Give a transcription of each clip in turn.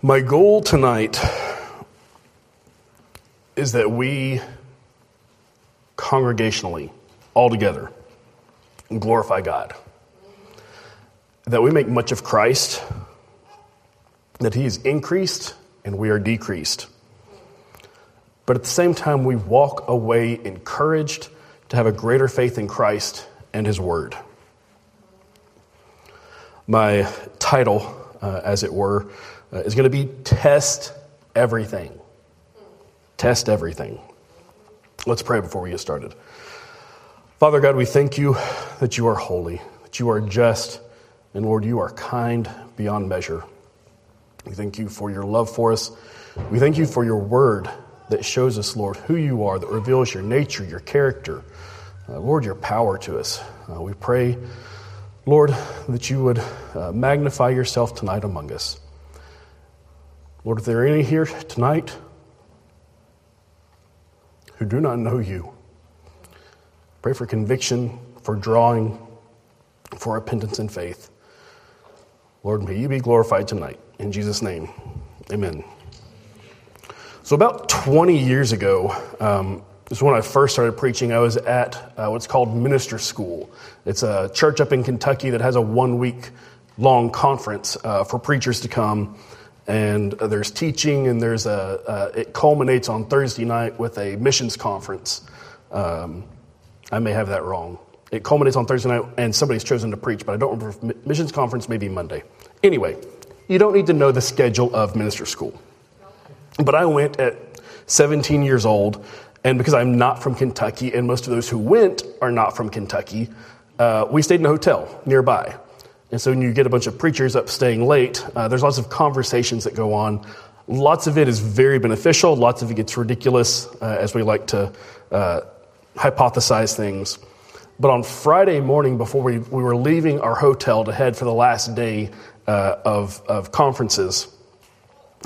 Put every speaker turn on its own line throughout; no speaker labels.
My goal tonight is that we congregationally, all together, glorify God. That we make much of Christ, that He is increased and we are decreased. But at the same time, we walk away encouraged to have a greater faith in Christ and His Word. My title, uh, as it were, uh, is going to be Test Everything. Test Everything. Let's pray before we get started. Father God, we thank you that you are holy, that you are just, and Lord, you are kind beyond measure. We thank you for your love for us. We thank you for your word that shows us, Lord, who you are, that reveals your nature, your character, uh, Lord, your power to us. Uh, we pray, Lord, that you would uh, magnify yourself tonight among us. Lord, if there are any here tonight who do not know you, pray for conviction, for drawing, for repentance and faith. Lord, may you be glorified tonight. In Jesus' name, amen. So, about 20 years ago, um, this is when I first started preaching. I was at uh, what's called Minister School. It's a church up in Kentucky that has a one week long conference uh, for preachers to come and there's teaching, and there's a, uh, it culminates on Thursday night with a missions conference. Um, I may have that wrong. It culminates on Thursday night, and somebody's chosen to preach, but I don't remember if missions conference may be Monday. Anyway, you don't need to know the schedule of minister school. But I went at 17 years old, and because I'm not from Kentucky, and most of those who went are not from Kentucky, uh, we stayed in a hotel nearby. And so when you get a bunch of preachers up staying late, uh, there's lots of conversations that go on. Lots of it is very beneficial, lots of it gets ridiculous uh, as we like to uh, hypothesize things. But on Friday morning, before we, we were leaving our hotel to head for the last day uh, of, of conferences,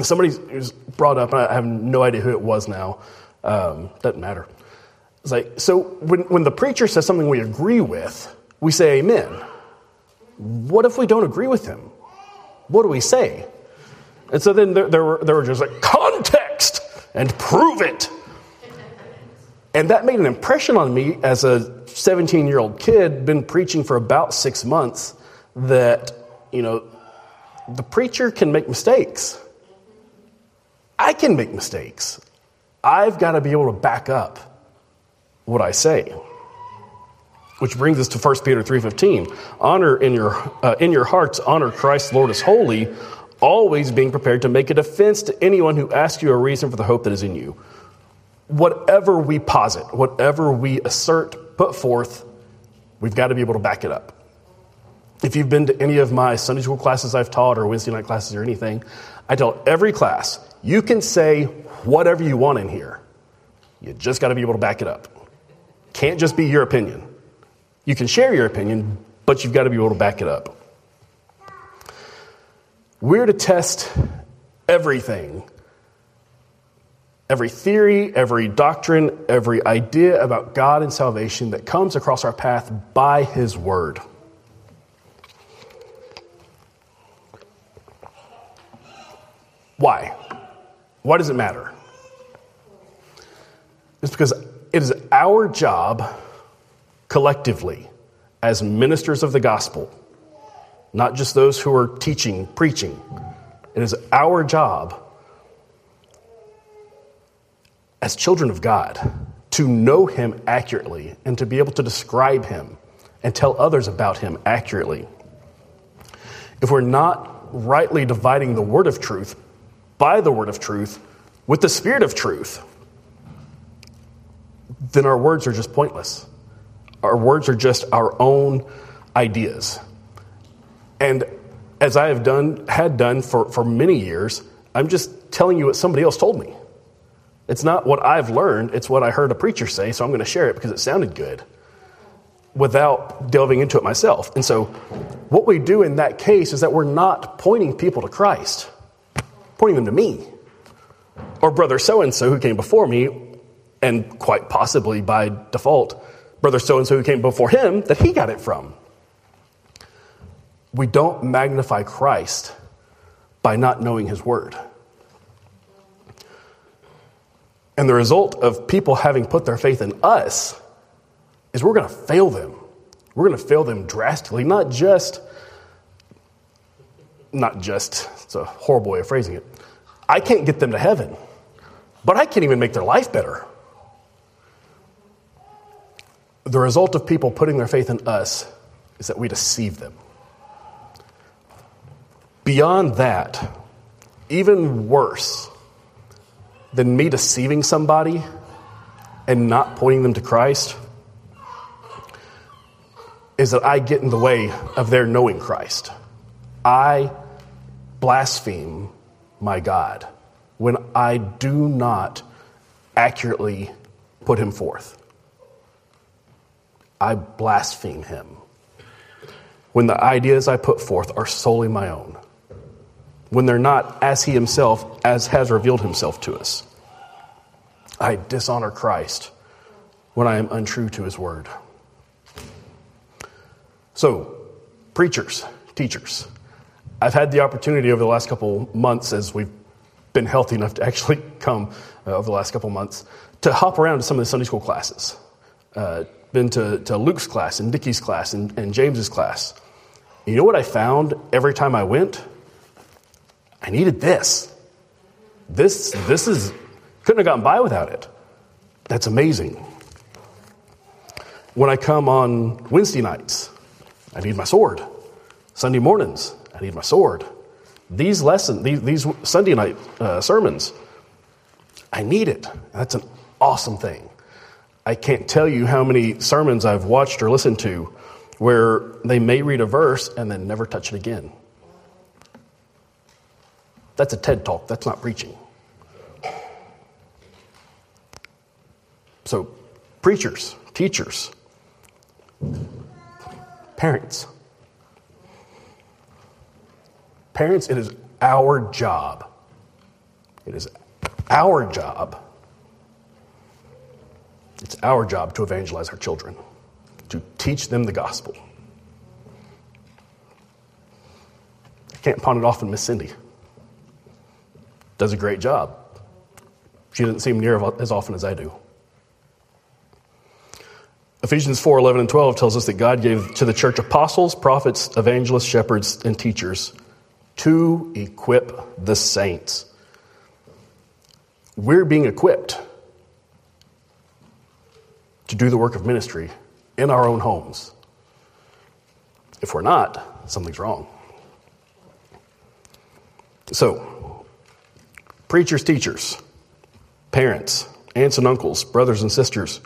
somebody was brought up, and I have no idea who it was now. Um, doesn't matter. It's like, so when, when the preacher says something we agree with, we say amen. What if we don't agree with him? What do we say? And so then there, there, were, there were just like, context and prove it. And that made an impression on me as a 17 year old kid, been preaching for about six months, that, you know, the preacher can make mistakes. I can make mistakes. I've got to be able to back up what I say. Which brings us to 1 Peter 3:15. Honor in your uh, in your hearts honor Christ Lord as holy, always being prepared to make a defense to anyone who asks you a reason for the hope that is in you. Whatever we posit, whatever we assert, put forth, we've got to be able to back it up. If you've been to any of my Sunday school classes I've taught or Wednesday night classes or anything, I tell every class, you can say whatever you want in here. You just got to be able to back it up. Can't just be your opinion. You can share your opinion, but you've got to be able to back it up. We're to test everything every theory, every doctrine, every idea about God and salvation that comes across our path by His Word. Why? Why does it matter? It's because it is our job collectively as ministers of the gospel, not just those who are teaching, preaching. It is our job as children of God to know Him accurately and to be able to describe Him and tell others about Him accurately. If we're not rightly dividing the word of truth by the word of truth with the spirit of truth, then our words are just pointless. Our words are just our own ideas. And as I have done, had done for, for many years, I'm just telling you what somebody else told me. It's not what I've learned, it's what I heard a preacher say, so I'm going to share it because it sounded good without delving into it myself. And so, what we do in that case is that we're not pointing people to Christ, pointing them to me or brother so and so who came before me, and quite possibly by default, brother so and so who came before him that he got it from. We don't magnify Christ by not knowing His Word. And the result of people having put their faith in us is we're going to fail them. We're going to fail them drastically, not just, not just, it's a horrible way of phrasing it. I can't get them to heaven, but I can't even make their life better. The result of people putting their faith in us is that we deceive them. Beyond that, even worse than me deceiving somebody and not pointing them to Christ is that I get in the way of their knowing Christ. I blaspheme my God when I do not accurately put him forth. I blaspheme him when the ideas I put forth are solely my own, when they're not as he himself as has revealed himself to us. I dishonor Christ when I am untrue to his word. So, preachers, teachers, I've had the opportunity over the last couple months as we've been healthy enough to actually come uh, over the last couple months to hop around to some of the Sunday school classes. Uh, been to, to Luke's class and Dickie's class and, and James's class. You know what I found every time I went? I needed this. This, this is, couldn't have gotten by without it. That's amazing. When I come on Wednesday nights, I need my sword. Sunday mornings, I need my sword. These lessons, these, these Sunday night uh, sermons, I need it. That's an awesome thing. I can't tell you how many sermons I've watched or listened to where they may read a verse and then never touch it again. That's a TED talk, that's not preaching. So, preachers, teachers, parents. Parents, it is our job. It is our job. It's our job to evangelize our children, to teach them the gospel. I can't pawn it off on Miss Cindy. Does a great job. She doesn't seem near as often as I do. Ephesians 4 11 and 12 tells us that God gave to the church apostles, prophets, evangelists, shepherds, and teachers to equip the saints. We're being equipped to do the work of ministry in our own homes. If we're not, something's wrong. So, preachers, teachers, parents, aunts and uncles, brothers and sisters,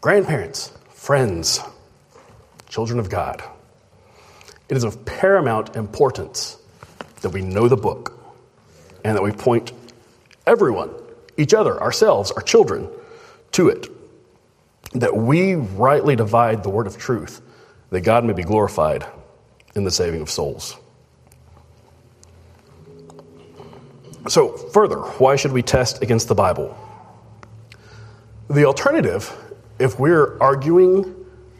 grandparents, friends, children of God. It is of paramount importance that we know the book and that we point everyone, each other, ourselves, our children, to it. That we rightly divide the word of truth, that God may be glorified in the saving of souls. So, further, why should we test against the Bible? The alternative if we're arguing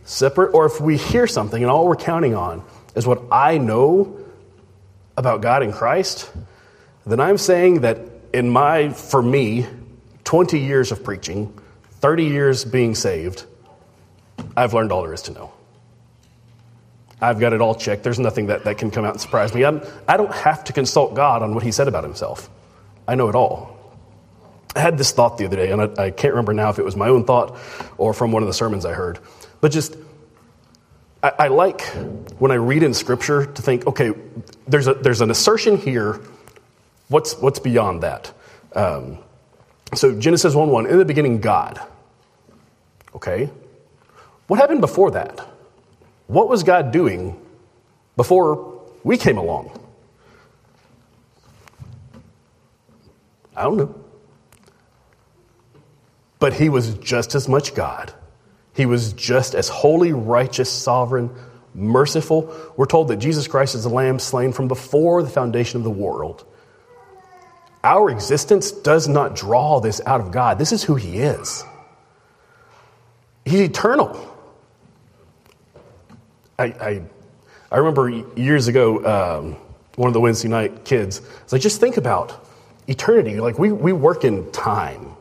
separate, or if we hear something and all we're counting on is what I know about God and Christ, then I'm saying that in my, for me, 20 years of preaching, 30 years being saved, I've learned all there is to know. I've got it all checked. There's nothing that, that can come out and surprise me. I'm, I do not have to consult God on what He said about Himself. I know it all. I had this thought the other day, and I, I, can't remember now if it was my own thought or from one of the sermons I heard. But just, I, I like when I read in Scripture to think, okay, there's, a, there's an assertion here. What's, what's beyond that? Um, so Genesis 1 1, in the beginning, God. Okay. What happened before that? What was God doing before we came along? I don't know. But he was just as much God. He was just as holy, righteous, sovereign, merciful. We're told that Jesus Christ is the lamb slain from before the foundation of the world. Our existence does not draw this out of God. This is who he is. He's eternal. I, I, I remember years ago, um, one of the Wednesday night kids. It's like, just think about eternity. Like, we, we work in time.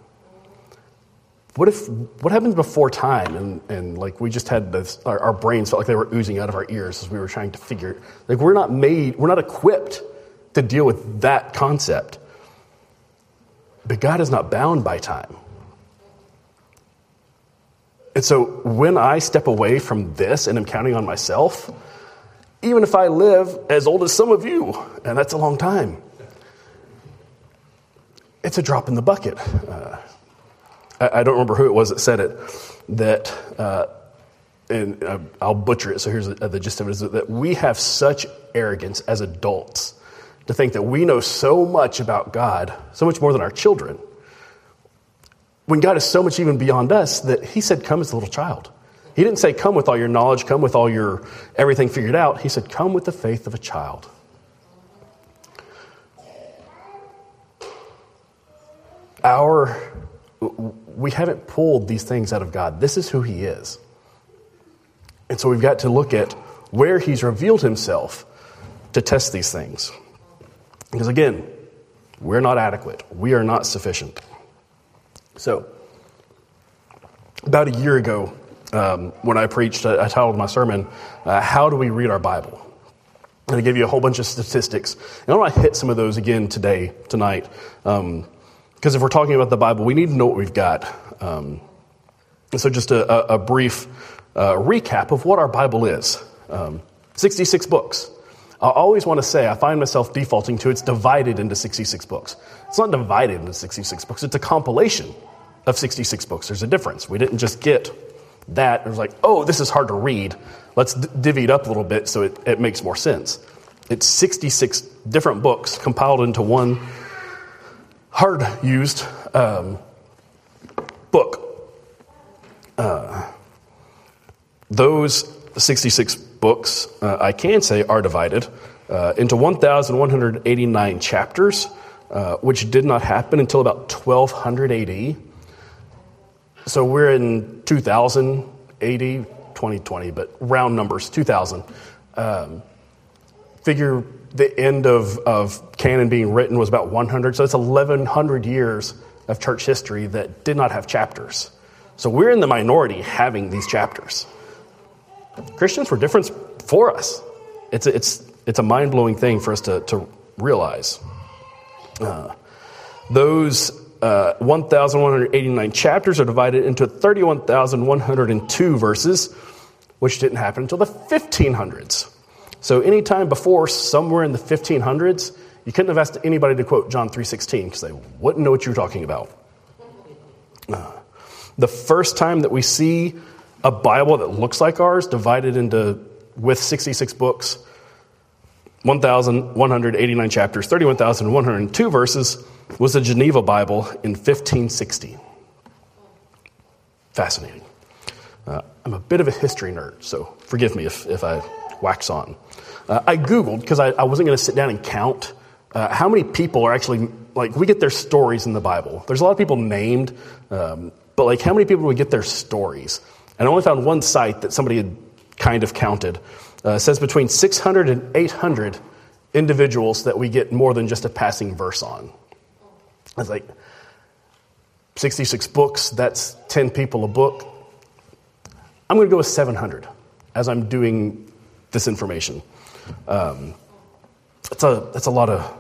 What if, what happens before time? And, and like, we just had this, our, our brains felt like they were oozing out of our ears as we were trying to figure, like, we're not made, we're not equipped to deal with that concept. But God is not bound by time. And so when I step away from this and am counting on myself, even if I live as old as some of you, and that's a long time, it's a drop in the bucket. Uh, I, I, don't remember who it was that said it, that, uh, and uh, I'll butcher it, so here's the, the gist of it is that we have such arrogance as adults to think that we know so much about God, so much more than our children, when God is so much even beyond us that He said, Come as a little child. He didn't say, Come with all your knowledge, come with all your everything figured out. He said, Come with the faith of a child. Our, we haven't pulled these things out of God. This is who He is. And so we've got to look at where He's revealed Himself to test these things. Because again, we're not adequate, we are not sufficient. So, about a year ago, um, when I preached, I, I titled my sermon, uh, How Do We Read Our Bible? And I gave you a whole bunch of statistics. And I want to hit some of those again today, tonight. Because um, if we're talking about the Bible, we need to know what we've got. Um, so, just a, a brief uh, recap of what our Bible is um, 66 books. I always want to say, I find myself defaulting to it's divided into 66 books. It's not divided into 66 books, it's a compilation of 66 books. There's a difference. We didn't just get that. It was like, oh, this is hard to read. Let's d- divvy it up a little bit so it, it makes more sense. It's 66 different books compiled into one hard used um, book. Uh, those 66 books, uh, I can say, are divided uh, into 1,189 chapters, uh, which did not happen until about 1200 AD. So we're in 2000 AD, 2020, but round numbers, 2000. Um, figure the end of, of canon being written was about 100, so it's 1,100 years of church history that did not have chapters. So we're in the minority having these chapters. Christians were different for us. It's a, it's, it's a mind blowing thing for us to, to realize. Uh, those uh, 1,189 chapters are divided into 31,102 verses, which didn't happen until the 1500s. So, anytime before, somewhere in the 1500s, you couldn't have asked anybody to quote John 3.16 because they wouldn't know what you were talking about. Uh, the first time that we see a Bible that looks like ours, divided into with 66 books, 1,189 chapters, 31,102 verses, was the Geneva Bible in 1560. Fascinating. Uh, I'm a bit of a history nerd, so forgive me if, if I wax on. Uh, I Googled, because I, I, wasn't going to sit down and count uh, how many people are actually, like, we get their stories in the Bible. There's a lot of people named, um, but, like, how many people do we get their stories? And I only found one site that somebody had kind of counted. Uh, says between 600 and 800 individuals that we get more than just a passing verse on. I was like, 66 books, that's 10 people a book. I'm going to go with 700 as I'm doing this information. Um, that's, a, that's a lot of,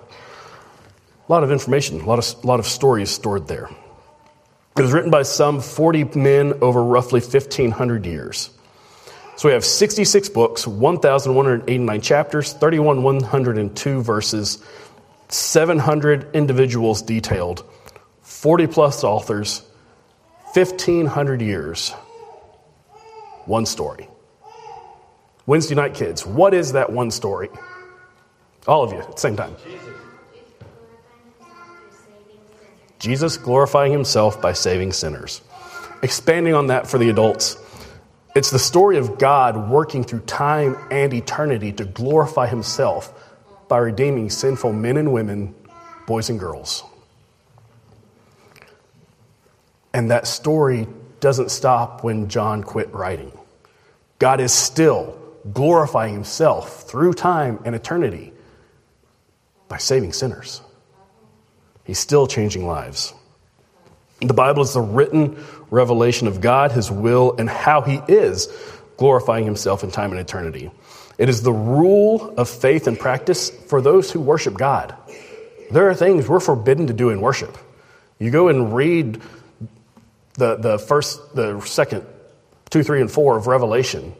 lot of information, a lot of, lot of stories stored there. It was written by some 40 men over roughly 1,500 years. So we have 66 books, 1,189 chapters, 3,102 verses, 700 individuals detailed, 40 plus authors, 1,500 years. One story. Wednesday night kids, what is that one story? All of you at the same time. Jesus glorifying himself by saving sinners. Expanding on that for the adults, it's the story of God working through time and eternity to glorify himself by redeeming sinful men and women, boys and girls. And that story doesn't stop when John quit writing. God is still glorifying himself through time and eternity By saving sinners. He's still changing lives. The Bible is the written revelation of God, His will, and how He is glorifying Himself in time and eternity. It is the rule of faith and practice for those who worship God. There are things we're forbidden to do in worship. You go and read the, the first, the second, two, three, and four of Revelation,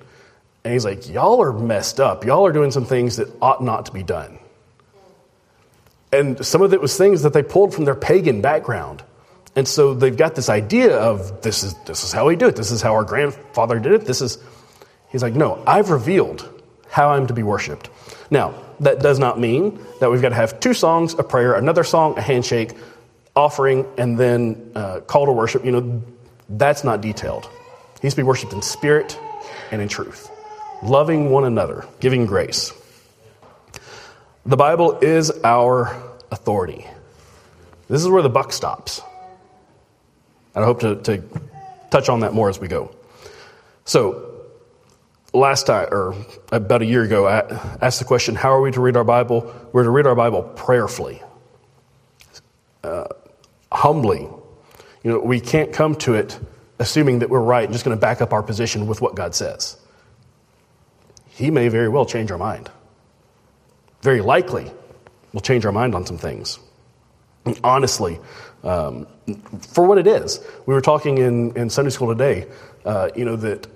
and he's like, Y'all are messed up. Y'all are doing some things that ought not to be done. And some of it was things that they pulled from their pagan background. And so they've got this idea of this is, this is how we do it. This is how our grandfather did it. This is, he's like, no, I've revealed how I'm to be worshiped. Now, that does not mean that we've got to have two songs, a prayer, another song, a handshake, offering, and then uh, call to worship. You know, that's not detailed. He's to be worshiped in spirit and in truth, loving one another, giving grace. The Bible is our authority. This is where the buck stops. And I hope to, to touch on that more as we go. So, last time, or about a year ago, I asked the question how are we to read our Bible? We're to read our Bible prayerfully, uh, humbly. You know, we can't come to it assuming that we're right and just going to back up our position with what God says. He may very well change our mind. Very likely, we'll change our mind on some things. And honestly, um, for what it is, we were talking in, in Sunday school today, uh, you know, that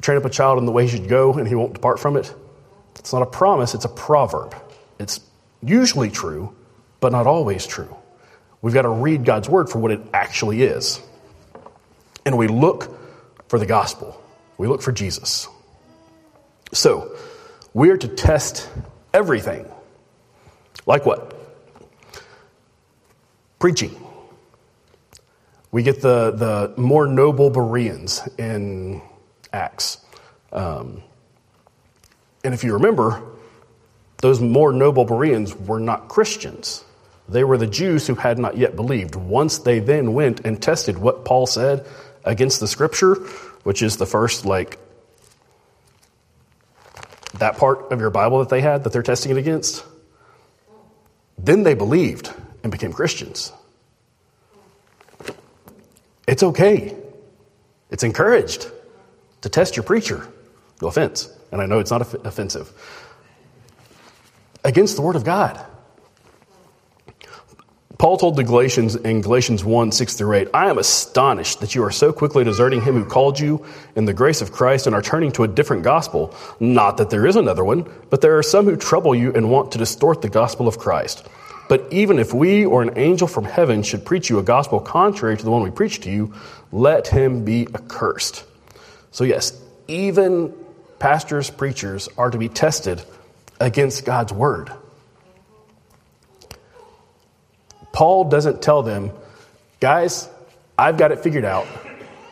train up a child in the way he should go and he won't depart from it. It's not a promise, it's a proverb. It's usually true, but not always true. We've got to read God's word for what it actually is. And we look for the gospel, we look for Jesus. So, we are to test everything. Like what? Preaching. We get the, the more noble Bereans in Acts. Um, and if you remember, those more noble Bereans were not Christians. They were the Jews who had not yet believed. Once they then went and tested what Paul said against the scripture, which is the first, like, that part of your Bible that they had that they're testing it against, then they believed and became Christians. It's okay. It's encouraged to test your preacher. No offense, and I know it's not offensive. Against the Word of God. Paul told the Galatians in Galatians 1 6 through 8, I am astonished that you are so quickly deserting him who called you in the grace of Christ and are turning to a different gospel. Not that there is another one, but there are some who trouble you and want to distort the gospel of Christ. But even if we or an angel from heaven should preach you a gospel contrary to the one we preach to you, let him be accursed. So, yes, even pastors, preachers are to be tested against God's word. Paul doesn't tell them, guys, I've got it figured out.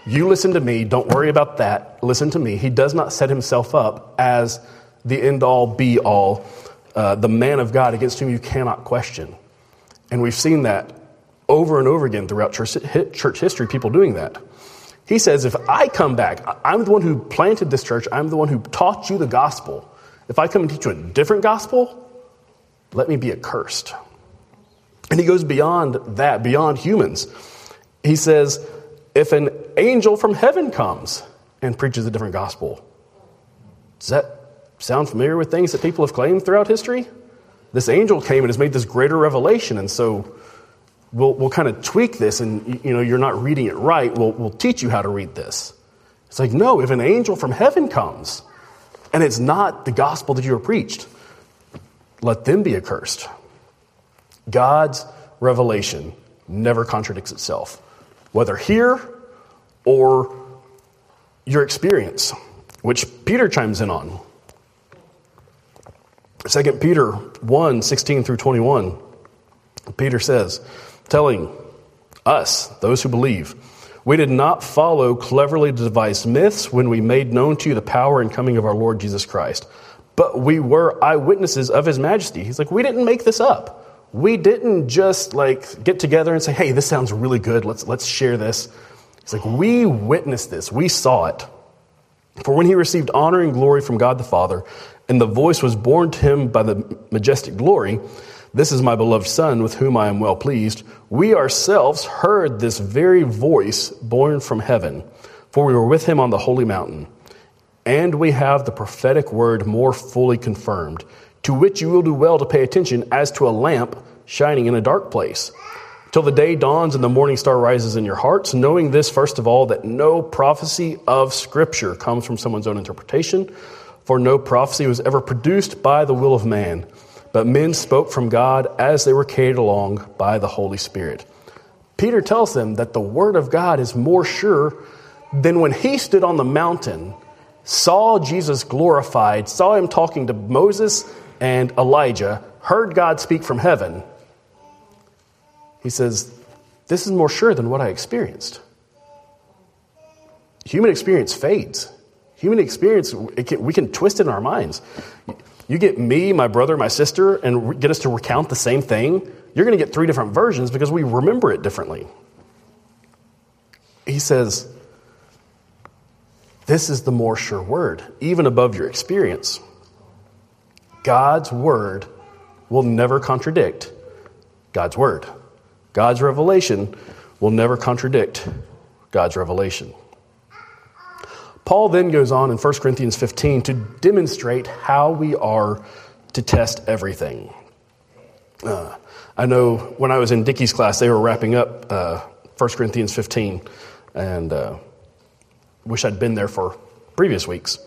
You listen to me. Don't worry about that. Listen to me. He does not set himself up as the end all, be all, uh, the man of God against whom you cannot question. And we've seen that over and over again throughout church, church history, people doing that. He says, If I come back, I'm the one who planted this church, I'm the one who taught you the gospel. If I come and teach you a different gospel, let me be accursed. And he goes beyond that, beyond humans. He says, if an angel from heaven comes and preaches a different gospel, does that sound familiar with things that people have claimed throughout history? This angel came and has made this greater revelation, and so we'll, we'll kind of tweak this, and you know, you're not reading it right. We'll, we'll teach you how to read this. It's like, no, if an angel from heaven comes and it's not the gospel that you are preached, let them be accursed. God's revelation never contradicts itself, whether here or your experience, which Peter chimes in on. 2 Peter 1 16 through 21, Peter says, telling us, those who believe, we did not follow cleverly devised myths when we made known to you the power and coming of our Lord Jesus Christ, but we were eyewitnesses of his majesty. He's like, we didn't make this up we didn't just like get together and say, hey, this sounds really good. Let's, let's share this. It's like we witnessed this, we saw it. For when he received honor and glory from God the Father, and the voice was borne to him by the majestic glory, This is my beloved Son, with whom I am well pleased. We ourselves heard this very voice borne from heaven, for we were with him on the holy mountain. And we have the prophetic word more fully confirmed, to which you will do well to pay attention as to a lamp shining in a dark place, till the day dawns and the morning star rises in your hearts, knowing this, first of all, that no prophecy of Scripture comes from someone's own interpretation, for no prophecy was ever produced by the will of man but men spoke from God as they were carried along by the Holy Spirit. Peter tells them that the Word of God is more sure than when he stood on the mountain, saw Jesus glorified, saw him talking to Moses and Elijah, heard God speak from heaven. He says, This is more sure than what I experienced. Human experience fades. Human experience, can, we can twist it in our minds. You get me, my brother, my sister, and get us to recount the same thing, you're going to get three different versions because we remember it differently. He says, This is the more sure word, even above your experience. God's word will never contradict God's word. God's revelation will never contradict God's revelation. Paul then goes on in 1 Corinthians 15 to demonstrate how we are to test everything. Uh, I know when I was in Dickie's class, they were wrapping up uh, 1 Corinthians 15, and uh, wish I'd been there for previous weeks.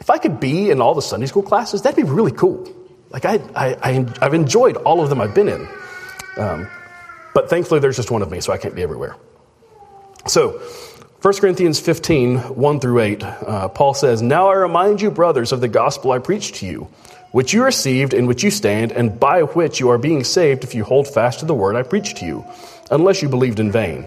If I could be in all the Sunday school classes, that'd be really cool. Like, I, I, I, have enjoyed all of them I've been in. Um, but thankfully, there's just one of me, so I can't be everywhere. So, 1 Corinthians 15, 1 through 8, uh, Paul says, Now I remind you, brothers, of the gospel I preached to you, which you received, in which you stand, and by which you are being saved if you hold fast to the word I preached to you, unless you believed in vain.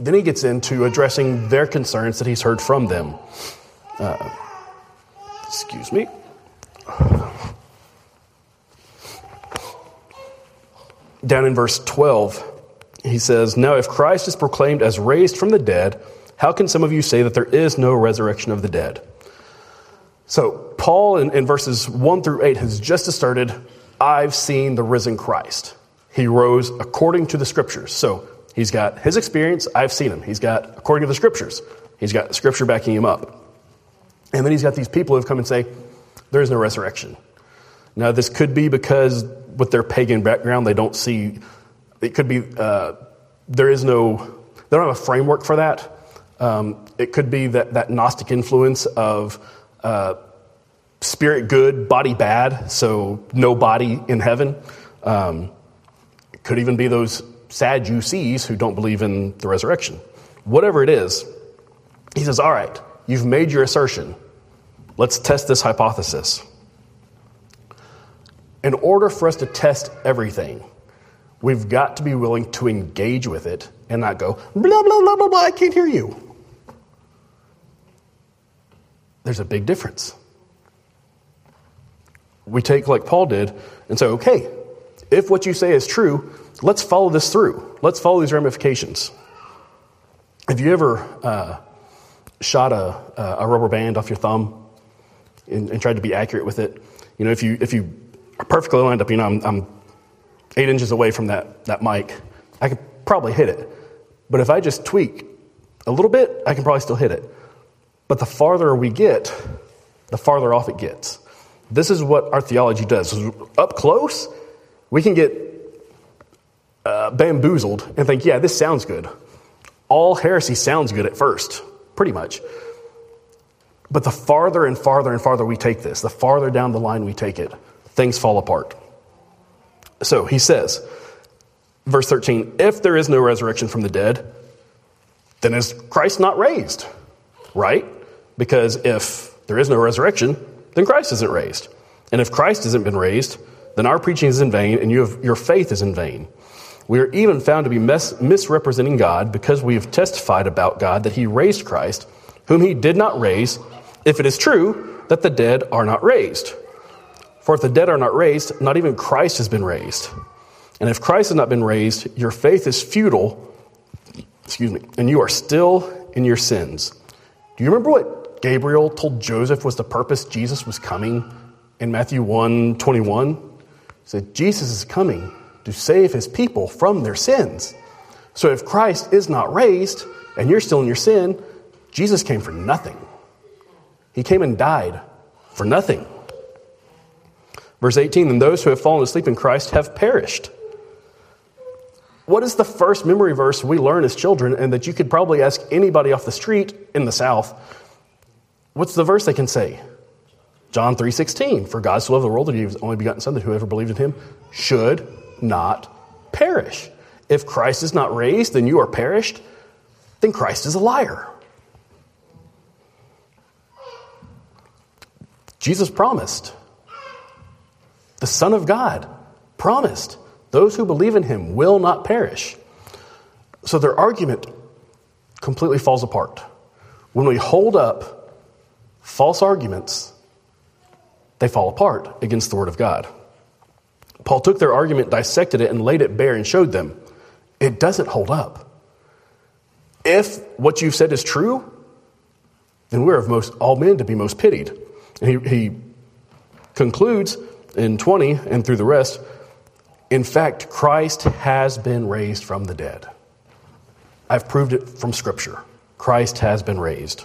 Then he gets into addressing their concerns that he's heard from them. Uh, excuse me. Down in verse 12, he says, Now, if Christ is proclaimed as raised from the dead, how can some of you say that there is no resurrection of the dead? So, Paul in, in verses 1 through 8 has just asserted, I've seen the risen Christ. He rose according to the scriptures. So, he's got his experience, I've seen him. He's got, according to the scriptures, he's got scripture backing him up. And then he's got these people who have come and say, There is no resurrection. Now, this could be because with their pagan background, they don't see it could be, uh, there is no, they don't have a framework for that. Um, it could be that, that Gnostic influence of uh, spirit good, body bad, so no body in heaven. Um, could even be those Sadducees who don't believe in the resurrection. Whatever it is, he says, All right, you've made your assertion. Let's test this hypothesis. In order for us to test everything, We've got to be willing to engage with it and not go, blah, blah, blah, blah, blah, I can't hear you. There's a big difference. We take, like Paul did, and say, okay, if what you say is true, let's follow this through. Let's follow these ramifications. Have you ever uh, shot a, a rubber band off your thumb and, and, tried to be accurate with it? You know, if you, if you are perfectly lined up, you know, I'm, I'm eight inches away from that, that mic, I could probably hit it. But if I just tweak a little bit, I can probably still hit it. But the farther we get, the farther off it gets. This is what our theology does. Up close, we can get uh, bamboozled and think, yeah, this sounds good. All heresy sounds good at first, pretty much. But the farther and farther and farther we take this, the farther down the line we take it, things fall apart. So he says, verse 13, if there is no resurrection from the dead, then is Christ not raised? Right? Because if there is no resurrection, then Christ isn't raised. And if Christ hasn't been raised, then our preaching is in vain and you have, your faith is in vain. We are even found to be mis- misrepresenting God because we have testified about God that he raised Christ, whom he did not raise, if it is true that the dead are not raised. For if the dead are not raised, not even Christ has been raised. And if Christ has not been raised, your faith is futile, excuse me, and you are still in your sins. Do you remember what Gabriel told Joseph was the purpose Jesus was coming in Matthew 1 21? He said, Jesus is coming to save his people from their sins. So if Christ is not raised and you're still in your sin, Jesus came for nothing. He came and died for nothing. Verse 18, and those who have fallen asleep in Christ have perished. What is the first memory verse we learn as children, and that you could probably ask anybody off the street in the South? What's the verse they can say? John 3:16, for God so loved the world that he was only begotten Son, that whoever believed in him should not perish. If Christ is not raised, then you are perished, then Christ is a liar. Jesus promised. The Son of God promised those who believe in him will not perish. So their argument completely falls apart. When we hold up false arguments, they fall apart against the Word of God. Paul took their argument, dissected it, and laid it bare and showed them it doesn't hold up. If what you've said is true, then we're of most all men to be most pitied. And he, he concludes in 20 and through the rest in fact, Christ has been raised from the dead. I've proved it from Scripture. Christ has been raised.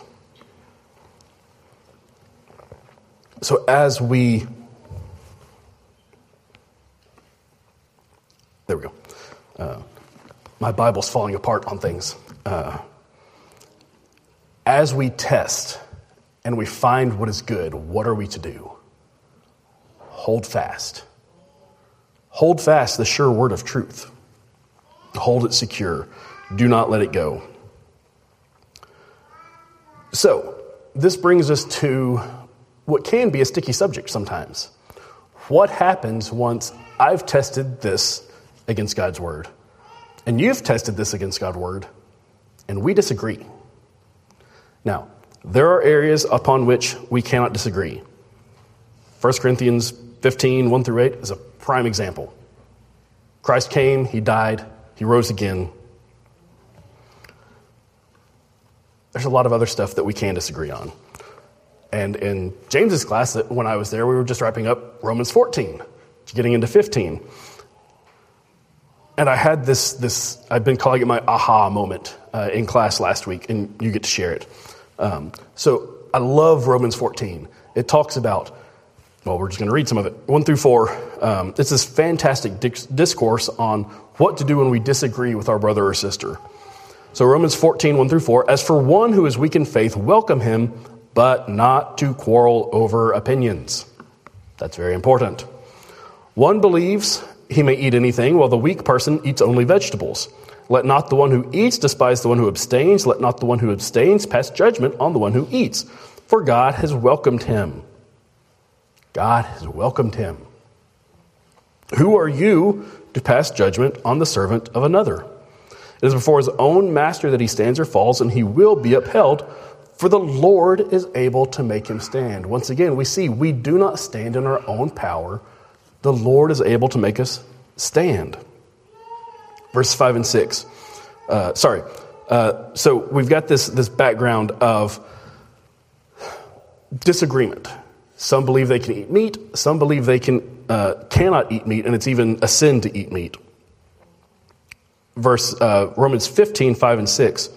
So as we. There we go. Uh, my Bible's falling apart on things. Uh, as we test and we find what is good, what are we to do? Hold fast. Hold fast the sure word of truth. Hold it secure. Do not let it go. So, this brings us to what can be a sticky subject sometimes. What happens once I've tested this against God's word, and you've tested this against God's word, and we disagree? Now, there are areas upon which we cannot disagree. 1 Corinthians 15, 1 through 8 is a prime example. Christ came, he died, he rose again. There's a lot of other stuff that we can disagree on. And in James's class, when I was there, we were just wrapping up Romans 14, getting into 15. And I had this, this I've been calling it my aha moment uh, in class last week, and you get to share it. Um, so I love Romans 14. It talks about well, we're just going to read some of it. One through four. Um, it's this fantastic discourse on what to do when we disagree with our brother or sister. So, Romans 14, 1 through 4. As for one who is weak in faith, welcome him, but not to quarrel over opinions. That's very important. One believes he may eat anything, while the weak person eats only vegetables. Let not the one who eats despise the one who abstains. Let not the one who abstains pass judgment on the one who eats, for God has welcomed him. God has welcomed him. Who are you to pass judgment on the servant of another? It is before his own master that he stands or falls, and he will be upheld, for the Lord is able to make him stand. Once again, we see we do not stand in our own power. The Lord is able to make us stand. Verse 5 and 6. Uh, sorry. Uh, so we've got this, this background of disagreement. Some believe they can eat meat. Some believe they can, uh, cannot eat meat, and it's even a sin to eat meat. Verse uh, Romans 15, 5 and 6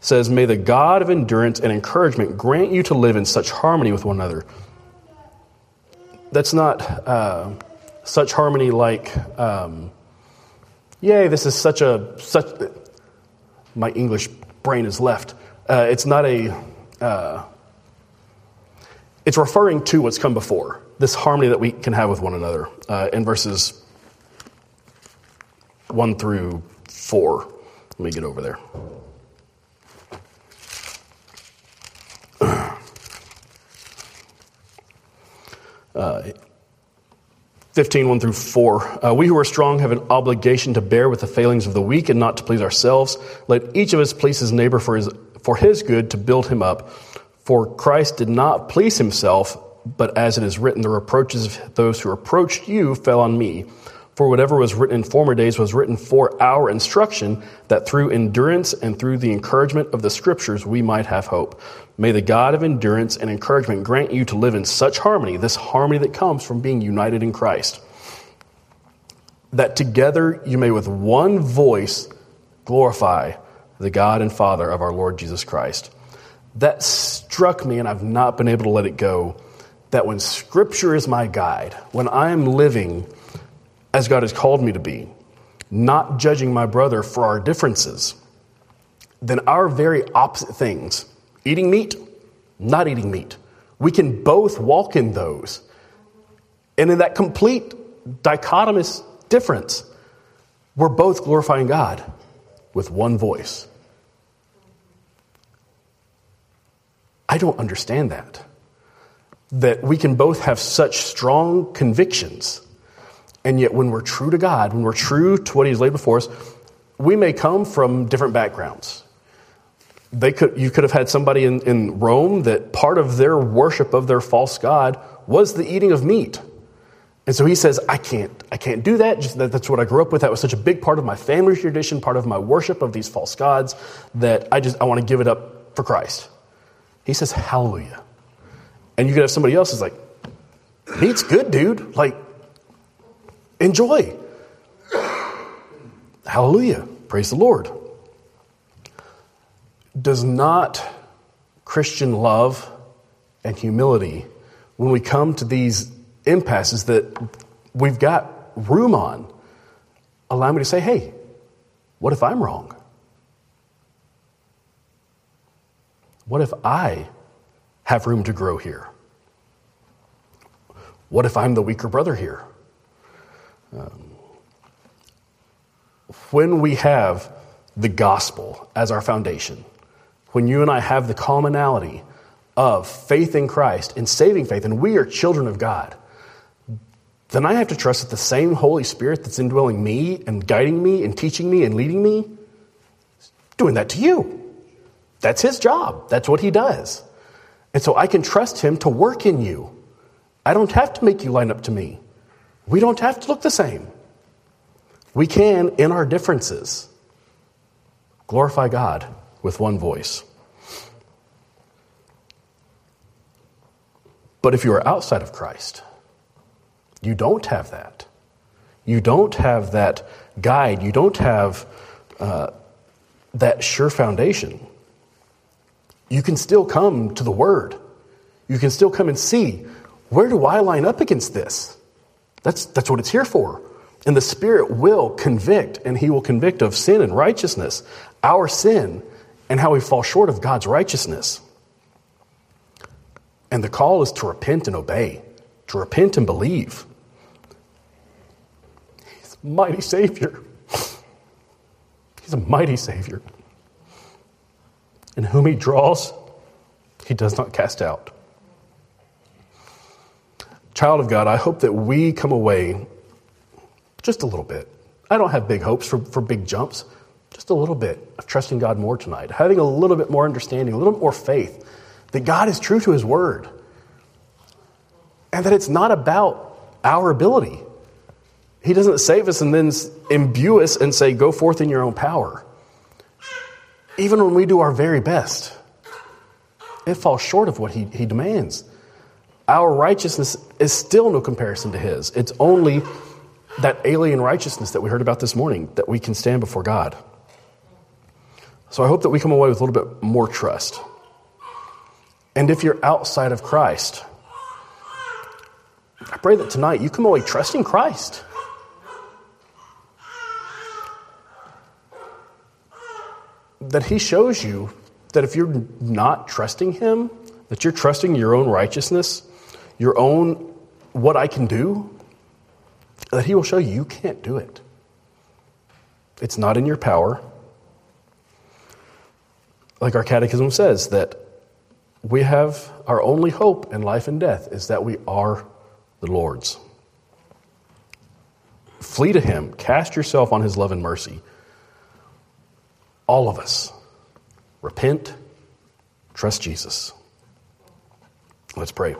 says, May the God of endurance and encouragement grant you to live in such harmony with one another. That's not uh, such harmony like, um, yay, this is such a, such, my English brain is left. Uh, it's not a, uh, it's referring to what's come before, this harmony that we can have with one another uh, in verses 1 through 4. Let me get over there. Uh, 15, 1 through 4. Uh, we who are strong have an obligation to bear with the failings of the weak and not to please ourselves. Let each of us please his neighbor for his, for his good to build him up. For Christ did not please himself, but as it is written, the reproaches of those who reproached you fell on me. For whatever was written in former days was written for our instruction, that through endurance and through the encouragement of the Scriptures we might have hope. May the God of endurance and encouragement grant you to live in such harmony, this harmony that comes from being united in Christ, that together you may with one voice glorify the God and Father of our Lord Jesus Christ. That struck me, and I've not been able to let it go. That when Scripture is my guide, when I am living as God has called me to be, not judging my brother for our differences, then our very opposite things, eating meat, not eating meat, we can both walk in those. And in that complete dichotomous difference, we're both glorifying God with one voice. I don't understand that. That we can both have such strong convictions and yet, when we're true to God, when we're true to what He's laid before us, we may come from different backgrounds. They could, you could have had somebody in, in Rome that part of their worship of their false God was the eating of meat. And so he says, I can't, I can't do that. Just that, that's what I grew up with. That was such a big part of my family tradition, part of my worship of these false gods, that I just I want to give it up for Christ. He says, Hallelujah. And you could have somebody else who's like, meat's good, dude. Like, Enjoy. Hallelujah. Praise the Lord. Does not Christian love and humility, when we come to these impasses that we've got room on, allow me to say, hey, what if I'm wrong? What if I have room to grow here? What if I'm the weaker brother here? Um, when we have the gospel as our foundation, when you and I have the commonality of faith in Christ and saving faith, and we are children of God, then I have to trust that the same Holy Spirit that's indwelling me and guiding me and teaching me and leading me is doing that to you. That's his job. That's what he does. And so I can trust him to work in you. I don't have to make you line up to me. We don't have to look the same. We can, in our differences, glorify God with one voice. But if you are outside of Christ, you don't have that. You don't have that guide. You don't have uh, that sure foundation. You can still come to the Word. You can still come and see where do I line up against this? That's, that's what it's here for. And the Spirit will convict, and He will convict of sin and righteousness, our sin, and how we fall short of God's righteousness. And the call is to repent and obey, to repent and believe. He's a mighty Savior. He's a mighty Savior. And whom He draws, He does not cast out. Child of God, I hope that we come away just a little bit. I don't have big hopes for, for big jumps, just a little bit of trusting God more tonight, having a little bit more understanding, a little bit more faith that God is true to His Word, and that it's not about our ability. He doesn't save us and then imbue us and say, Go forth in your own power. Even when we do our very best, it falls short of what He, he demands our righteousness is still no comparison to his. It's only that alien righteousness that we heard about this morning that we can stand before God. So I hope that we come away with a little bit more trust. And if you're outside of Christ, I pray that tonight you come away trusting Christ. That He shows you that if you're not trusting Him, that you're trusting your own righteousness, your own what I can do, that He will show you you can't do it. It's not in your power. Like our catechism says, that we have our only hope in life and death is that we are the Lord's. Flee to Him. Cast yourself on His love and mercy. All of us. Repent. Trust Jesus. Let's pray.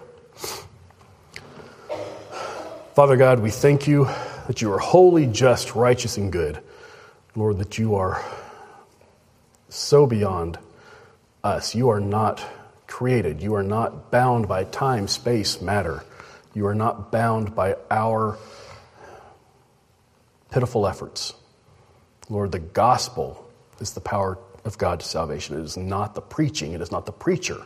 Father God, we thank you that you are holy, just, righteous, and good. Lord, that you are so beyond us. You are not created. You are not bound by time, space, matter. You are not bound by our pitiful efforts. Lord, the gospel is the power of God to salvation. It is not the preaching, it is not the preacher,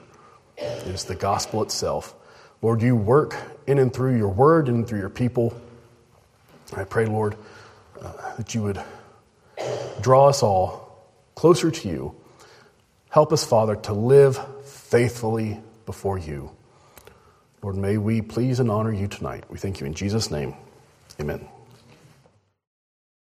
it is the gospel itself. Lord, you work in and through your word and through your people. I pray, Lord, uh, that you would draw us all closer to you. Help us, Father, to live faithfully before you. Lord, may we please and honor you tonight. We thank you in Jesus' name. Amen.